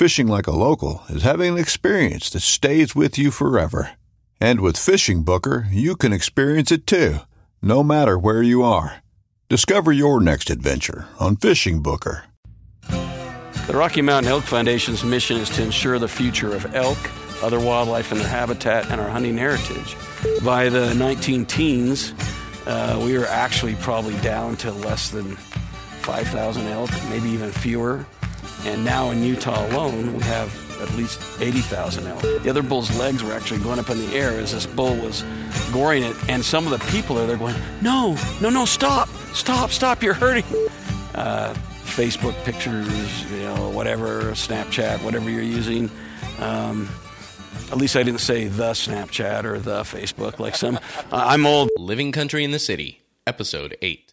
Fishing like a local is having an experience that stays with you forever. And with Fishing Booker, you can experience it too, no matter where you are. Discover your next adventure on Fishing Booker. The Rocky Mountain Elk Foundation's mission is to ensure the future of elk, other wildlife in their habitat, and our hunting heritage. By the 19 teens, uh, we were actually probably down to less than 5,000 elk, maybe even fewer. And now in Utah alone, we have at least 80,000 elk. The other bull's legs were actually going up in the air as this bull was goring it. And some of the people are there going, no, no, no, stop, stop, stop, you're hurting. Uh, Facebook pictures, you know, whatever, Snapchat, whatever you're using. Um, at least I didn't say the Snapchat or the Facebook like some. I'm old. Living Country in the City, Episode 8.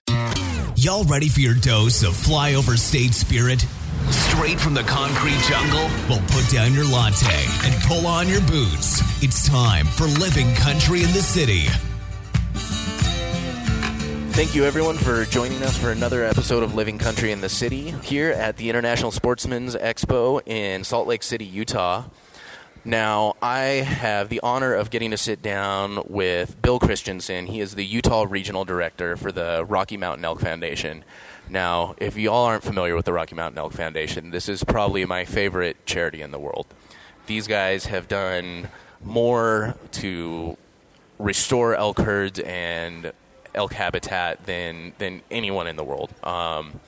Y'all ready for your dose of flyover state spirit? Straight from the concrete jungle? Well, put down your latte and pull on your boots. It's time for Living Country in the City. Thank you, everyone, for joining us for another episode of Living Country in the City here at the International Sportsman's Expo in Salt Lake City, Utah. Now, I have the honor of getting to sit down with Bill Christensen. He is the Utah Regional Director for the Rocky Mountain Elk Foundation. Now, if you all aren't familiar with the Rocky Mountain Elk Foundation, this is probably my favorite charity in the world. These guys have done more to restore elk herds and elk habitat than than anyone in the world. Um,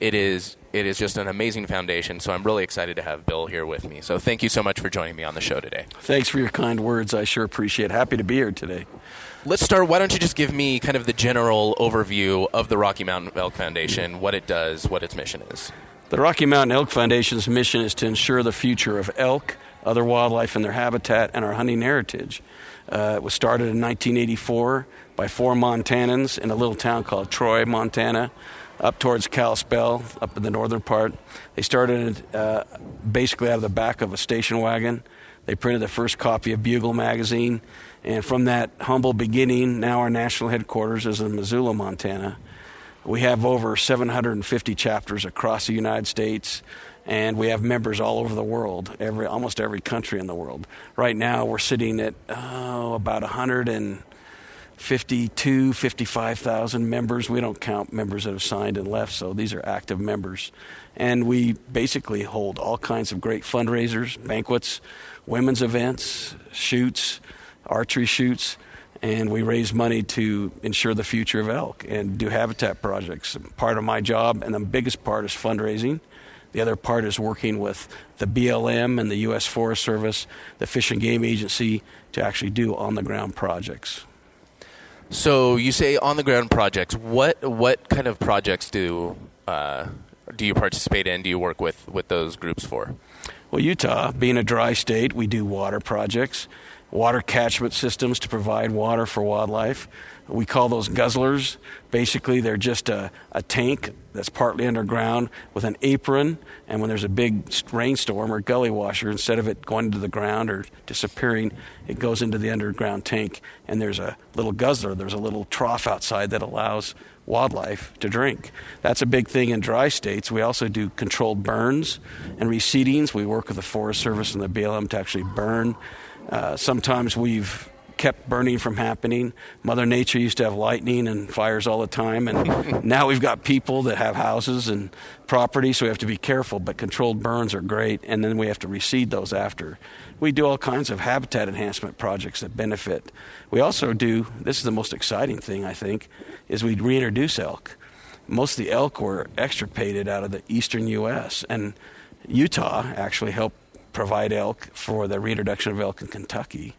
it is it is just an amazing foundation. So I'm really excited to have Bill here with me. So thank you so much for joining me on the show today. Thanks for your kind words. I sure appreciate. it. Happy to be here today. Let's start. Why don't you just give me kind of the general overview of the Rocky Mountain Elk Foundation, what it does, what its mission is. The Rocky Mountain Elk Foundation's mission is to ensure the future of elk, other wildlife in their habitat, and our hunting heritage. Uh, it was started in 1984 by four Montanans in a little town called Troy, Montana, up towards Kalispell, up in the northern part. They started uh, basically out of the back of a station wagon. They printed the first copy of Bugle magazine, and from that humble beginning, now our national headquarters is in Missoula, Montana. We have over 750 chapters across the United States, and we have members all over the world, every almost every country in the world. Right now, we're sitting at oh, about 100 and 52, 55,000 members. We don't count members that have signed and left, so these are active members. And we basically hold all kinds of great fundraisers, banquets, women's events, shoots, archery shoots, and we raise money to ensure the future of elk and do habitat projects. Part of my job, and the biggest part, is fundraising. The other part is working with the BLM and the U.S. Forest Service, the Fish and Game Agency, to actually do on the ground projects. So you say on the ground projects. What what kind of projects do uh, do you participate in? Do you work with with those groups for? Well, Utah, being a dry state, we do water projects, water catchment systems to provide water for wildlife. We call those guzzlers. Basically, they're just a, a tank that's partly underground with an apron, and when there's a big rainstorm or gully washer, instead of it going into the ground or disappearing, it goes into the underground tank, and there's a little guzzler, there's a little trough outside that allows wildlife to drink. That's a big thing in dry states. We also do controlled burns and reseedings. We work with the Forest Service and the BLM to actually burn. Uh, sometimes we've kept burning from happening. Mother Nature used to have lightning and fires all the time, and now we've got people that have houses and property, so we have to be careful. But controlled burns are great, and then we have to reseed those after. We do all kinds of habitat enhancement projects that benefit. We also do. This is the most exciting thing I think, is we reintroduce elk. Most of the elk were extirpated out of the eastern U.S. and Utah actually helped provide elk for the reintroduction of elk in Kentucky.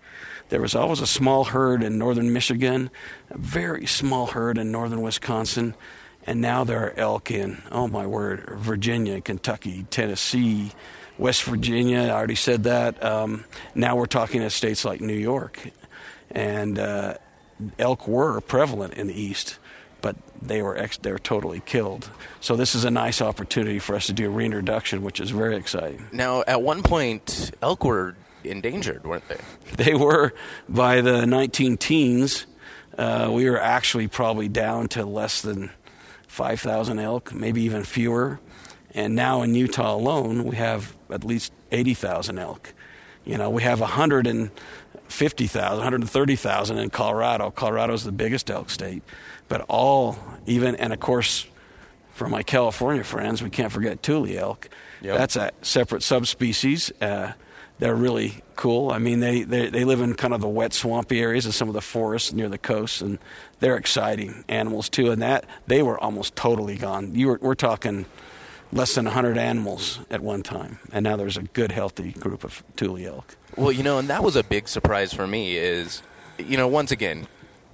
There was always a small herd in northern Michigan, a very small herd in northern Wisconsin, and now there are elk in, oh my word, Virginia, Kentucky, Tennessee, West Virginia. I already said that. Um, now we're talking at states like New York. And uh, elk were prevalent in the East, but they were, ex- they were totally killed. So this is a nice opportunity for us to do a reintroduction, which is very exciting. Now, at one point, elk were endangered, weren't they? They were by the 19 teens. Uh, we were actually probably down to less than 5,000 elk, maybe even fewer. And now in Utah alone, we have at least 80,000 elk. You know, we have 150,000, 130,000 in Colorado. Colorado's the biggest elk state. But all, even, and of course, for my California friends, we can't forget Tule elk. Yep. That's a separate subspecies. Uh, they're really cool. I mean, they, they, they live in kind of the wet, swampy areas of some of the forests near the coast, and they're exciting animals too. And that they were almost totally gone. You were, we're talking less than 100 animals at one time, and now there's a good, healthy group of Tule elk. Well, you know, and that was a big surprise for me. Is you know, once again,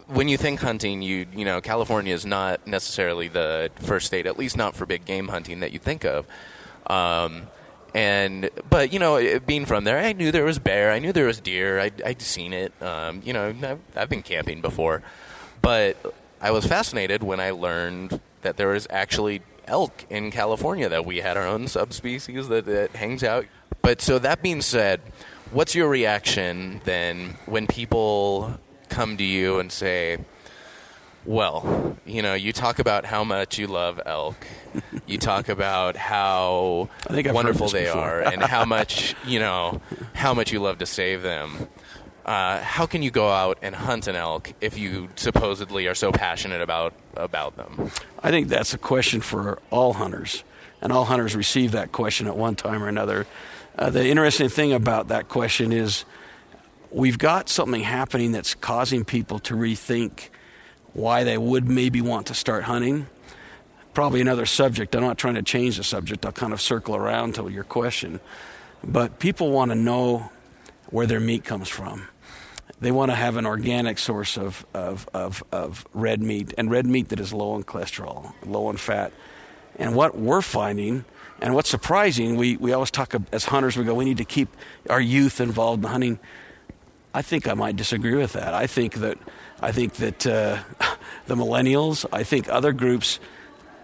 when you think hunting, you you know, California is not necessarily the first state, at least not for big game hunting, that you think of. Um, and but you know, being from there, I knew there was bear, I knew there was deer, I'd, I'd seen it. Um, you know, I've, I've been camping before, but I was fascinated when I learned that there was actually elk in California. That we had our own subspecies that, that hangs out. But so that being said, what's your reaction then when people come to you and say, well, you know, you talk about how much you love elk. You talk about how wonderful they are and how much, you know, how much you love to save them. Uh, how can you go out and hunt an elk if you supposedly are so passionate about about them? I think that's a question for all hunters, and all hunters receive that question at one time or another. Uh, the interesting thing about that question is we've got something happening that's causing people to rethink why they would maybe want to start hunting. Probably another subject. I'm not trying to change the subject. I'll kind of circle around to your question. But people want to know where their meat comes from. They want to have an organic source of, of, of, of red meat, and red meat that is low in cholesterol, low in fat. And what we're finding, and what's surprising, we, we always talk as hunters, we go, we need to keep our youth involved in hunting. I think I might disagree with that. I think that I think that uh, the millennials, I think other groups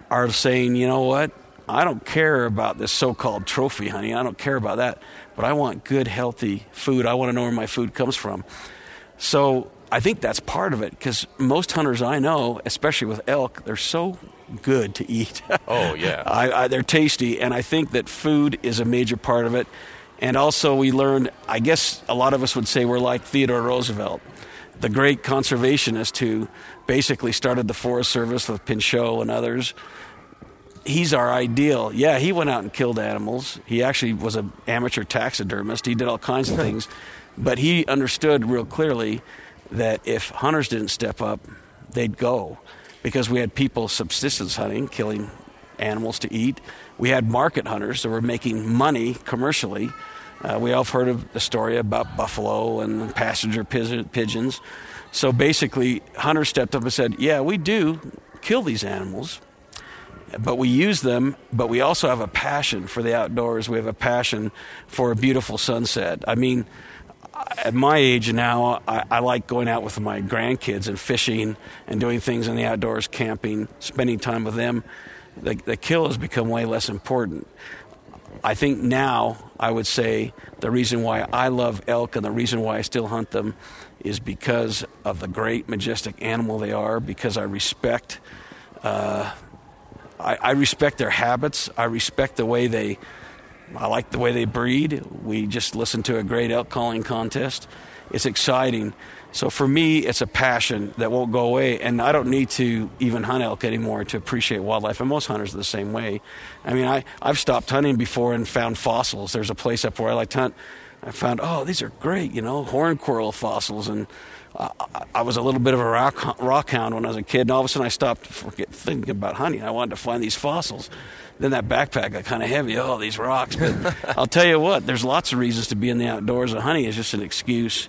are saying, you know what? I don't care about this so called trophy honey. I don't care about that. But I want good, healthy food. I want to know where my food comes from. So I think that's part of it because most hunters I know, especially with elk, they're so good to eat. Oh, yeah. I, I, they're tasty. And I think that food is a major part of it. And also, we learned, I guess a lot of us would say we're like Theodore Roosevelt the great conservationist who basically started the Forest Service with Pinchot and others. He's our ideal. Yeah, he went out and killed animals. He actually was an amateur taxidermist. He did all kinds of things. But he understood real clearly that if hunters didn't step up, they'd go. Because we had people subsistence hunting, killing animals to eat. We had market hunters that were making money commercially uh, we all have heard of the story about buffalo and passenger pigeons. So basically, Hunter stepped up and said, Yeah, we do kill these animals, but we use them, but we also have a passion for the outdoors. We have a passion for a beautiful sunset. I mean, at my age now, I, I, like going out with my grandkids and fishing and doing things in the outdoors, camping, spending time with them. The, the kill has become way less important. I think now I would say the reason why I love elk and the reason why I still hunt them is because of the great, majestic animal they are, because I respect. Uh, I, I respect their habits. I respect the way they I like the way they breed. We just listened to a great elk calling contest. It's exciting. So for me, it's a passion that won't go away. And I don't need to even hunt elk anymore to appreciate wildlife. And most hunters are the same way. I mean, I, I've stopped hunting before and found fossils. There's a place up where I like to hunt. I found, oh, these are great, you know, horn coral fossils. And uh, I, I was a little bit of a rock, rock hound when I was a kid. And all of a sudden I stopped thinking about hunting. I wanted to find these fossils then that backpack got kind of heavy. Oh, these rocks. But I'll tell you what, there's lots of reasons to be in the outdoors, and hunting is just an excuse.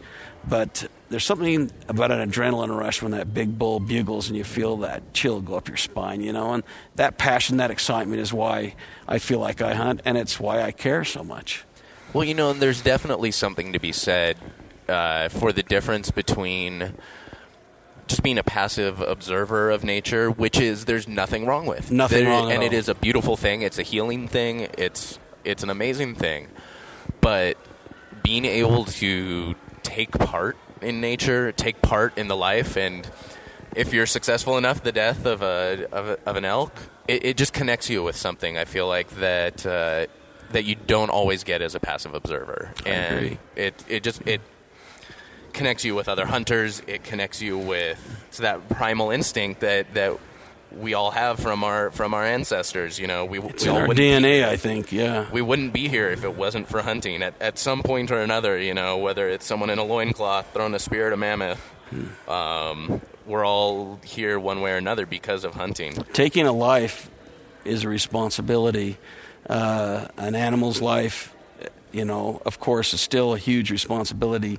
But there's something about an adrenaline rush when that big bull bugles and you feel that chill go up your spine, you know. And that passion, that excitement is why I feel like I hunt, and it's why I care so much. Well, you know, and there's definitely something to be said uh, for the difference between just being a passive observer of nature, which is there's nothing wrong with. Nothing there, wrong, and all. it is a beautiful thing. It's a healing thing. It's it's an amazing thing, but being able to take part in nature, take part in the life, and if you're successful enough, the death of a of, a, of an elk, it, it, just connects you with something. I feel like that uh, that you don't always get as a passive observer, I and agree. it it just it connects you with other hunters. It connects you with that primal instinct that that we all have from our from our ancestors. You know, we it's we in our DNA. I think, yeah. We wouldn't be here if it wasn't for hunting. At at some point or another, you know, whether it's someone in a loincloth throwing a spear at a mammoth. Hmm. Um, we're all here one way or another because of hunting. Taking a life is a responsibility. Uh, an animal's life, you know, of course, is still a huge responsibility.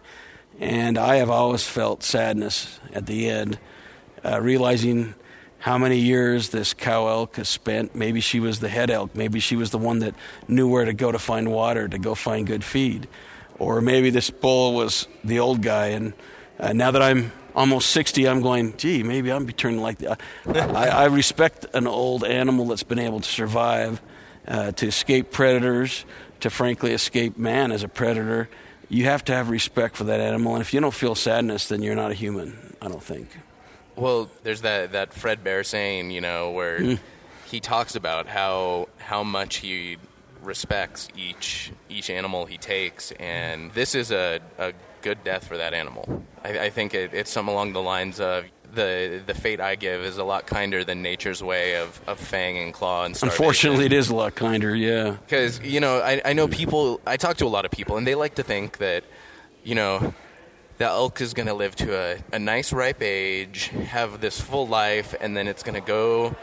And I have always felt sadness at the end, uh, realizing how many years this cow elk has spent. Maybe she was the head elk. Maybe she was the one that knew where to go to find water, to go find good feed. Or maybe this bull was the old guy. And uh, now that I'm almost 60, I'm going, gee, maybe I'm turning like that. I, I respect an old animal that's been able to survive, uh, to escape predators, to frankly escape man as a predator you have to have respect for that animal. And if you don't feel sadness, then you're not a human. I don't think. Well, there's that that Fred Bear saying, you know, where mm. he talks about how how much he respects each each animal he takes, and this is a, a good death for that animal. I, I think it, it's something along the lines of the the fate I give is a lot kinder than nature's way of, of fang and claw and starvation. Unfortunately, it is a lot kinder, yeah. Because you know, I, I know people. I talk to a lot of people, and they like to think that you know the elk is going to live to a, a nice ripe age, have this full life, and then it's going to go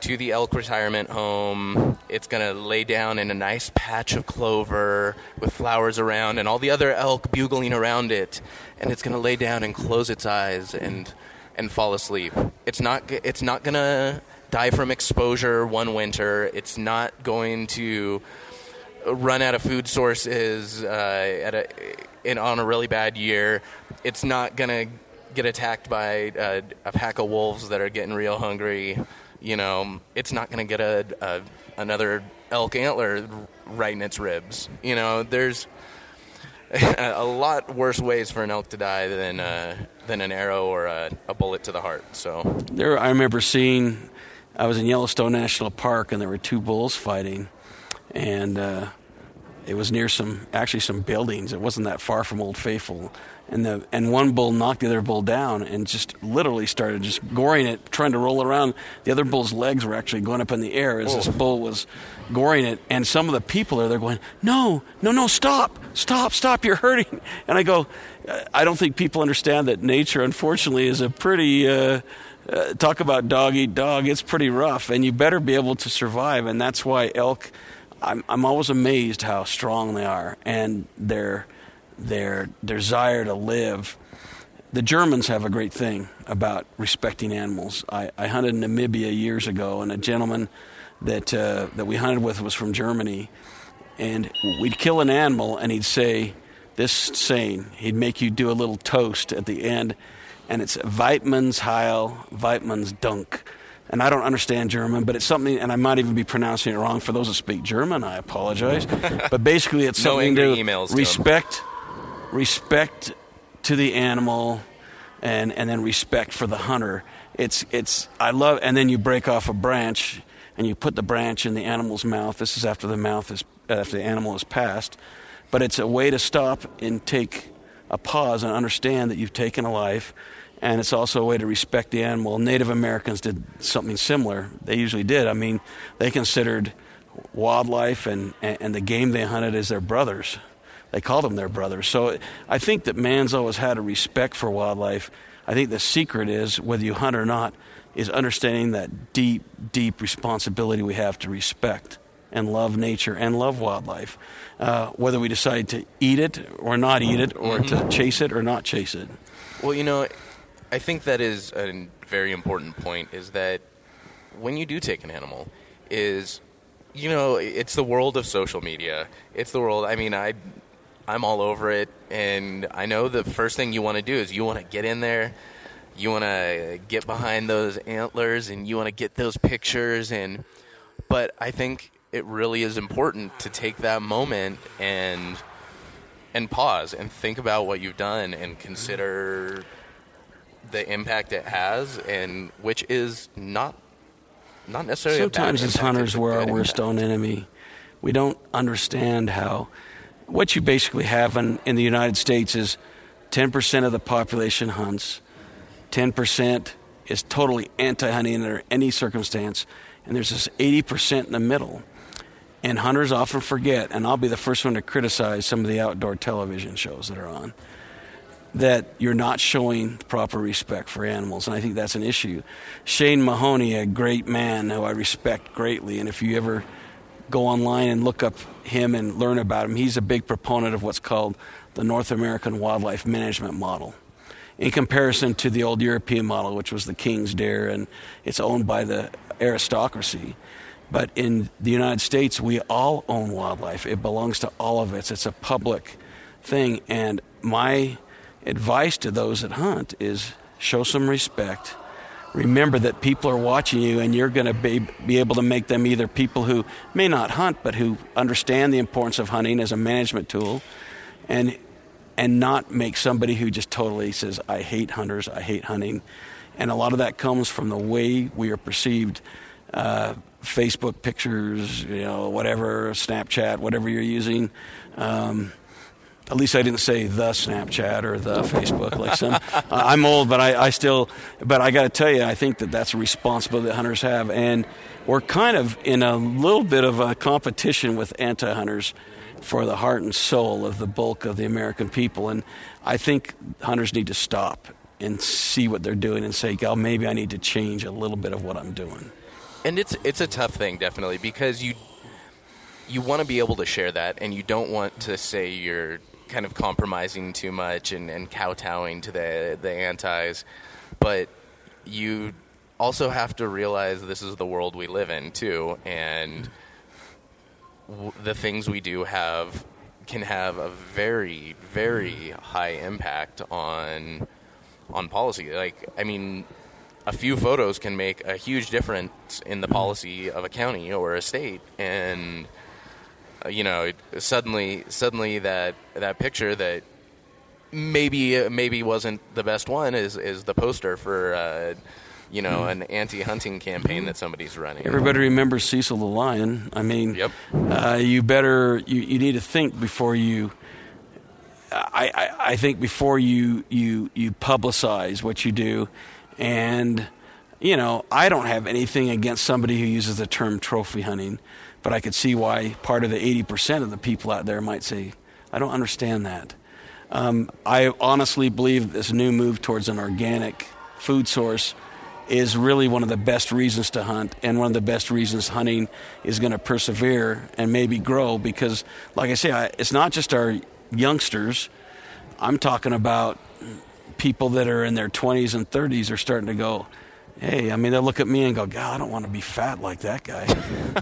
to the elk retirement home. It's going to lay down in a nice patch of clover with flowers around and all the other elk bugling around it. And it's going to lay down and close its eyes and and fall asleep. It's not it's not going to die from exposure one winter. It's not going to run out of food sources uh, at a in, on a really bad year. It's not going to get attacked by uh, a pack of wolves that are getting real hungry. You know, it's not going to get a, a another elk antler right in its ribs. You know, there's a lot worse ways for an elk to die than uh, than an arrow or a, a, bullet to the heart. So there, I remember seeing. I was in Yellowstone National Park, and there were two bulls fighting, and uh, it was near some actually some buildings. It wasn't that far from Old Faithful, and the and one bull knocked the other bull down and just literally started just goring it, trying to roll around. The other bull's legs were actually going up in the air as oh. this bull was goring it. And some of the people are there going, "No, no, no, stop, stop, stop! You're hurting." And I go, "I don't think people understand that nature, unfortunately, is a pretty." Uh, uh, talk about dog eat dog. It's pretty rough, and you better be able to survive. And that's why elk. I'm, I'm always amazed how strong they are, and they're their desire to live. The Germans have a great thing about respecting animals. I, I hunted in Namibia years ago, and a gentleman that uh, that we hunted with was from Germany, and we'd kill an animal, and he'd say, this saying. He'd make you do a little toast at the end, and it's Waidmanns Heil, Waidmanns Dank. And I don't understand German, but it's something, and I might even be pronouncing it wrong. For those that speak German, I apologize. but basically, it's No something to emails to 'em. respect, respect to the animal, and and then respect for the hunter. It's it's I love, and then you break off a branch and you put the branch in the animal's mouth. This is after the mouth is after the animal is passed, but it's a way to stop and take a pause and understand that you've taken a life. And it's also a way to respect the animal. Native Americans did something similar. They usually did. I mean, they considered wildlife and, and the game they hunted as their brothers. They called them their brothers. So I think that man's always had a respect for wildlife. I think the secret is, whether you hunt or not, is understanding that deep, deep responsibility we have to respect and love nature and love wildlife. Uh, whether we decide to eat it or not eat it, or to chase it or not chase it. Well, you know, I think that is a very important point. Is that when you do take an animal, is you know, it's the world of social media. It's the world. I mean, I. I'm all over it, and I know the first thing you want to do is you want to get in there, you want to get behind those antlers, and you want to get those pictures. And but I think it really is important to take that moment and and pause and think about what you've done and consider the impact it has, and which is not not necessarily. Sometimes as hunters, we're our worst own enemy. We don't understand how what you basically have in, in the United States is 10% of the population hunts, 10% is totally anti hunting under any circumstance, and there's this 80% in the middle. And hunters often forget, and I'll be the first one to criticize some of the outdoor television shows that are on that you're not showing proper respect for animals, and I think that's an issue. Shane Mahoney, a great man who I respect greatly, and if you ever go online and look up him and learn about him, he's a big proponent of what's called the North American Wildlife Management Model. In comparison to the old European model, which was the king's dare, and it's owned by the aristocracy. But in the United States, we all own wildlife. It belongs to all of us. It's a public thing. And my advice to those that hunt is show some respect. Remember that people are watching you, and you're going to be, be able to make them either people who may not hunt, but who understand the importance of hunting as a management tool, and and not make somebody who just totally says, "I hate hunters, I hate hunting," and a lot of that comes from the way we are perceived. Uh, Facebook pictures, you know, whatever, Snapchat, whatever you're using. Um, at least I didn't say the Snapchat or the Facebook. Like some, uh, I'm old, but I, I still. But I got to tell you, I think that that's a responsibility that hunters have, and we're kind of in a little bit of a competition with anti-hunters for the heart and soul of the bulk of the American people. And I think hunters need to stop and see what they're doing and say, "God, maybe I need to change a little bit of what I'm doing." and it's it's a tough thing definitely because you you want to be able to share that and you don't want to say you're kind of compromising too much and, and kowtowing to the the antis. But you also have to realize this is the world we live in too and w- the things we do have can have a very very high impact on on policy. Like i mean a few photos can make a huge difference in the policy of a county or a state and you know suddenly suddenly that that picture that maybe maybe wasn't the best one is is the poster for uh, you know an anti-hunting campaign that somebody's running Everybody remembers Cecil the lion. I mean, Yep. uh, you better you, you need to think before you. I, I, I think before you, you you publicize what you do, and you know I don't have anything against somebody who uses the term trophy hunting, but I could see why part of the eighty percent of the people out there might say, I don't understand that. Um, I honestly believe this new move towards an organic food source is really one of the best reasons to hunt and one of the best reasons hunting is going to persevere and maybe grow because like i say I, it's not just our youngsters i'm talking about people that are in their 20s and 30s are starting to go hey, I mean, they'll look at me and go, God, I don't want to be fat like that guy.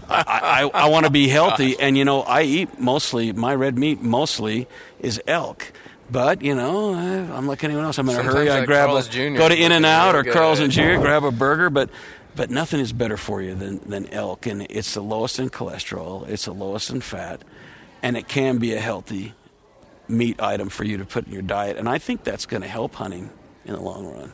I, I, I want to be healthy. And, you know, I eat mostly, my red meat mostly is elk. But, you know, I, I'm like anyone else. I'm in a hurry. I grab Carl's a, Jr. go to In-N-Out or Carl's and Jr., grab a burger. But, but nothing is better for you than, than elk. And it's the lowest in cholesterol, it's the lowest in fat, and it can be a healthy meat item for you to put in your diet. And I think that's going to help hunting in the long run.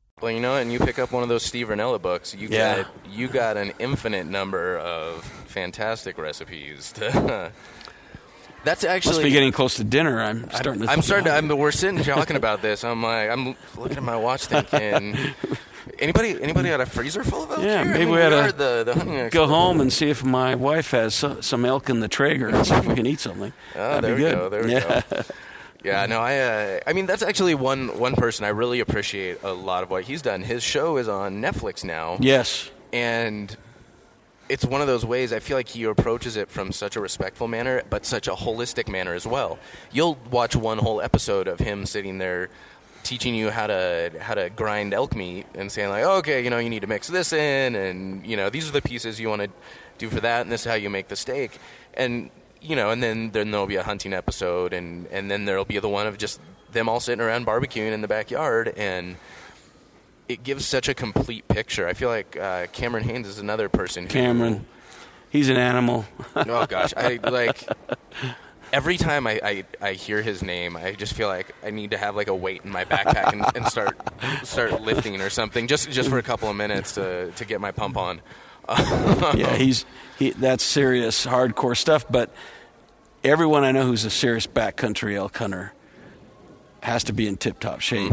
Well, you know, and you pick up one of those Steve Rinella books, you Yeah. get you got an infinite number of fantastic recipes. To That's actually Must be getting close to dinner. I'm starting to. I'm starting to. I'm, we're sitting talking about this. I'm like, I'm looking at my watch, thinking, anybody, anybody had a freezer full of elk Yeah, here? I maybe mean, we had we a- the, the hunting Go home and see if my wife has so, some elk in the Traeger and see if we can eat something. Oh, That'd there be we good. go. There we yeah. go. Yeah, no, I. Uh, I mean, that's actually one one person I really appreciate a lot of what he's done. His show is on Netflix now. Yes. and it's one of those ways I feel like he approaches it from such a respectful manner, but such a holistic manner as well. You'll watch one whole episode of him sitting there teaching you how to how to grind elk meat and saying like, okay, you know, you need to mix this in, and you know, these are the pieces you want to do for that, and this is how you make the steak, and you know, and then then there'll be a hunting episode, and and then there'll be the one of just them all sitting around barbecuing in the backyard, and it gives such a complete picture. I feel like uh, Cameron Hanes is another person. Who, Cameron. He's an animal. oh gosh, I like every time I, I, I hear his name, I just feel like I need to have like a weight in my backpack and, and start start lifting or something just just for a couple of minutes to to get my pump on. yeah, he's he. That's serious, hardcore stuff. But everyone I know who's a serious backcountry elk hunter has to be in tip-top shape.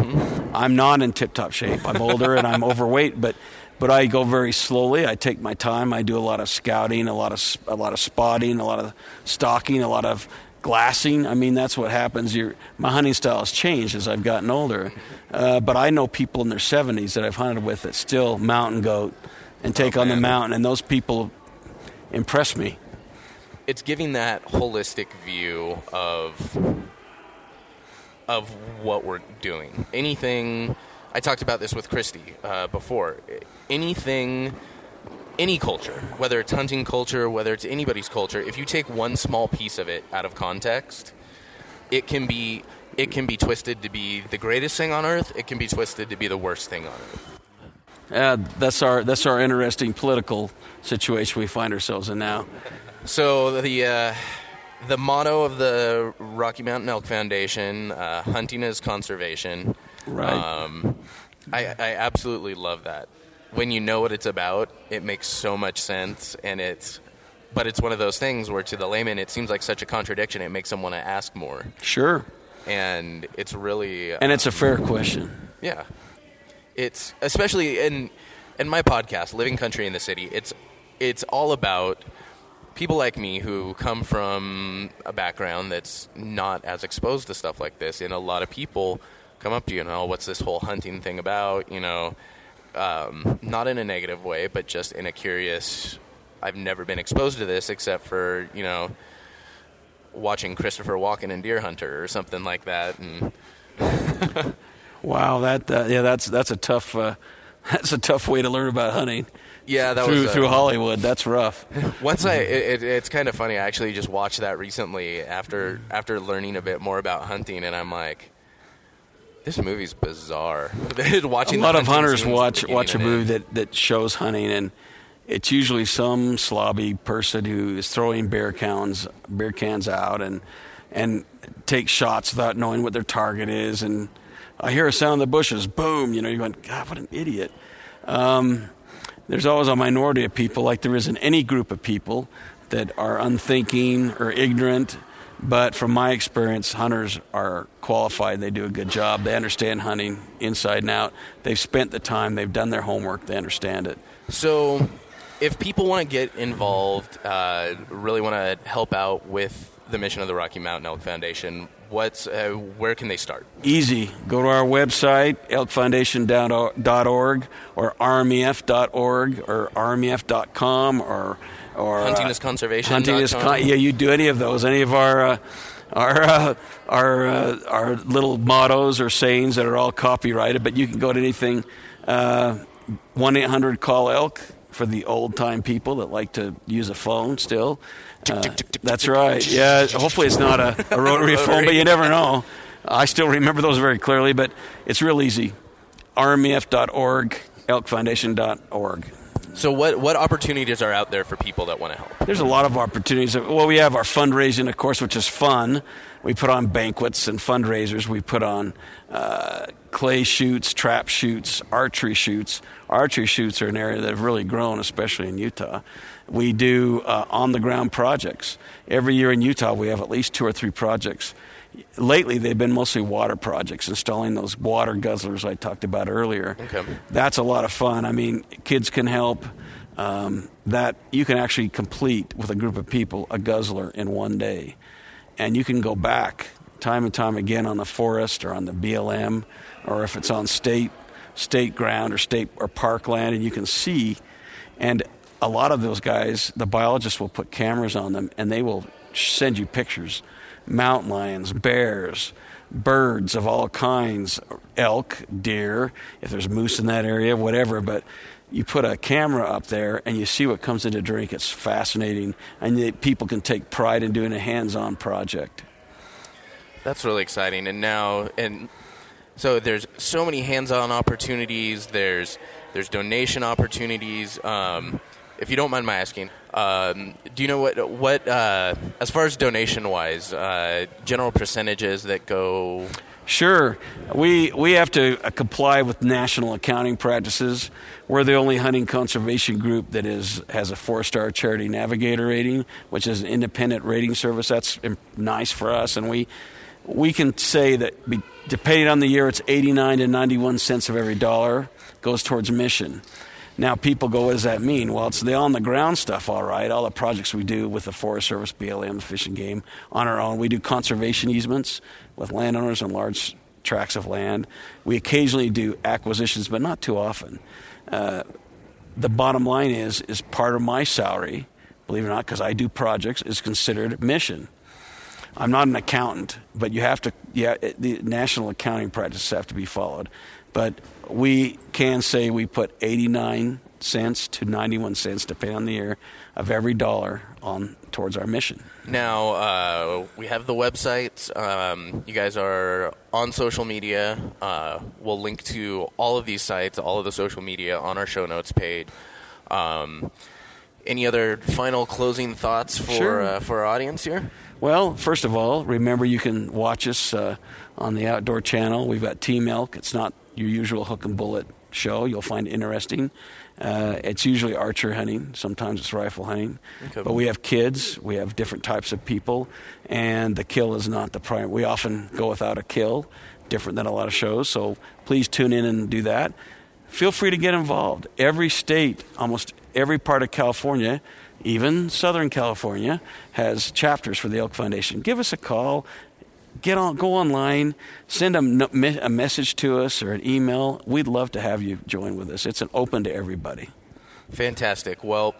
I'm not in tip-top shape. I'm older and I'm overweight, but but I go very slowly. I take my time. I do a lot of scouting, a lot of a lot of spotting, a lot of stalking, a lot of glassing. I mean, that's what happens. Your my hunting style has changed as I've gotten older. Uh, but I know people in their 70s that I've hunted with that still mountain goat and take on the mountain, and those people impress me. It's giving that holistic view of of what we're doing. Anything. I talked about this with Christy uh, before. Anything any culture, whether it's hunting culture, whether it's anybody's culture, if you take one small piece of it out of context, it can be it can be twisted to be the greatest thing on earth. It can be twisted to be the worst thing on earth. Uh, that's our that's our interesting political situation we find ourselves in now. So the uh, the motto of the Rocky Mountain Elk Foundation: uh, "Hunting is conservation." Right. Um, I, I absolutely love that. When you know what it's about, it makes so much sense, and it's. But it's one of those things where, to the layman, it seems like such a contradiction. It makes them want to ask more, Sure, and it's really. and it's a fair question. Yeah. It's especially in in my podcast, Living Country in the City, it's it's all about people like me who come from a background that's not as exposed to stuff like this and a lot of people come up to you and oh what's this whole hunting thing about, you know, um, not in a negative way, but just in a curious I've never been exposed to this except for, you know, watching Christopher Walken in Deer Hunter or something like that and Wow, that uh, yeah, that's that's a tough uh, that's a tough way to learn about hunting. yeah, that through was uh, through Hollywood. That's rough. Once I, it, it, it's kind of funny. I actually just watched that recently after after learning a bit more about hunting, and I'm like, this movie's bizarre. a lot of hunters watch watch a movie that, that shows hunting and it's usually some slobby person who is throwing beer cans beer cans out and and take shots without knowing what their target is and I hear a sound in the bushes boom you know you're going god what an idiot um, there's always a minority of people like there is in any group of people that are unthinking or ignorant but from my experience, hunters are qualified. They do a good job. They understand hunting inside and out. They've spent the time. They've done their homework. They understand it. So, if people want to get involved, uh, really want to help out with the mission of the Rocky Mountain Elk Foundation, what's uh, where can they start? Easy. Go to our website, elkfoundation.org or rmef.org or rmef.com or or hunting is conservation. Hunting is con- yeah. You do any of those, any of our uh, our uh, our uh, our little mottos or sayings that are all copyrighted, but you can go to anything. Uh, one eight hundred call elk for the old time people that like to use a phone still. Uh, that's right. Yeah. Hopefully it's not a, a rotary phone, but you never know. I still remember those very clearly, but it's real easy. RMEF.org, elkfoundation.org. So, what, what opportunities are out there for people that want to help? There's a lot of opportunities. Well, we have our fundraising, of course, which is fun. We put on banquets and fundraisers. We put on uh, clay shoots, trap shoots, archery shoots. Archery shoots are an area that have really grown, especially in Utah. We do uh, on the ground projects. Every year in Utah, we have at least two or three projects. Lately, they've been mostly water projects, installing those water guzzlers I talked about earlier. Okay. That's a lot of fun. I mean, kids can help. Um, that you can actually complete with a group of people a guzzler in one day. And you can go back time and time again on the forest or on the BLM or if it's on state state ground or state or park land and you can see and a lot of those guys the biologists will put cameras on them and they will send you pictures mountain lions bears birds of all kinds elk deer if there's moose in that area whatever but you put a camera up there and you see what comes into drink it's fascinating and people can take pride in doing a hands-on project that's really exciting. And now, and so there's so many hands-on opportunities. There's there's donation opportunities. Um, if you don't mind my asking, um, do you know what what uh, as far as donation wise, uh, general percentages that go? Sure, we we have to comply with national accounting practices. We're the only hunting conservation group that is has a four-star charity navigator rating, which is an independent rating service. That's nice for us, and we we can say that depending on the year, it's 89 to 91 cents of every dollar goes towards mission. Now, people go, what does that mean? Well, it's the on the ground stuff, all right. All the projects we do with the Forest Service, BLM, Fish and Game on our own. We do conservation easements with landowners on large tracts of land. We occasionally do acquisitions, but not too often. Uh, the bottom line is, is part of my salary, believe it or not, because I do projects, is considered mission. I'm not an accountant, but you have to, yeah, the national accounting practices have to be followed. But we can say we put 89 cents to 91 cents, depending on the year, of every dollar on towards our mission. Now uh, we have the website. Um, you guys are on social media. Uh, we'll link to all of these sites, all of the social media on our show notes page. Um, any other final closing thoughts for sure. uh, for our audience here? Well, first of all, remember you can watch us uh, on the Outdoor Channel. We've got Team Elk. It's not your usual hook and bullet show. You'll find interesting. Uh, it's usually archer hunting. Sometimes it's rifle hunting. Okay. But we have kids. We have different types of people, and the kill is not the prime. We often go without a kill, different than a lot of shows. So please tune in and do that. Feel free to get involved. Every state, almost every part of California even Southern California has chapters for the Elk Foundation. Give us a call. Get on, go online, send a, a message to us or an email. We'd love to have you join with us. It's an open to everybody. Fantastic. Well,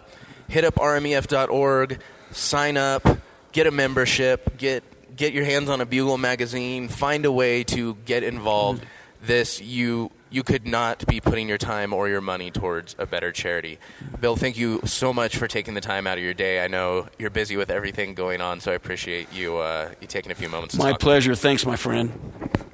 hit up rmef.org, sign up, get a membership, get get your hands on a Bugle magazine, find a way to get involved. This you you could not be putting your time or your money towards a better charity. Bill, thank you so much for taking the time out of your day. I know you're busy with everything going on, so I appreciate you uh, you taking a few moments. My pleasure. Thanks, my friend.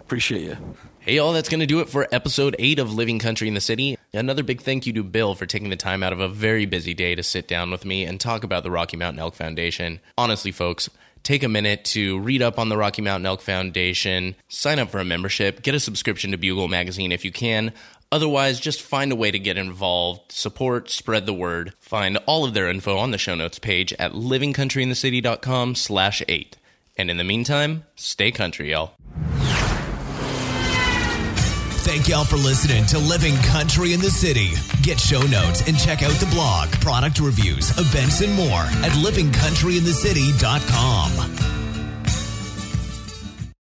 Appreciate you. Hey, y'all, that's going to do it for episode eight of Living Country in the City. Another big thank you to Bill for taking the time out of a very busy day to sit down with me and talk about the Rocky Mountain Elk Foundation. Honestly, folks, take a minute to read up on the Rocky Mountain Elk Foundation, sign up for a membership, get a subscription to Bugle Magazine if you can. Otherwise, just find a way to get involved, support, spread the word. Find all of their info on the show notes page at livingcountryinthecity.com slash eight. And in the meantime, stay country, y'all. Thank y'all for listening to Living Country in the City. Get show notes and check out the blog, product reviews, events, and more at livingcountryinthecity.com.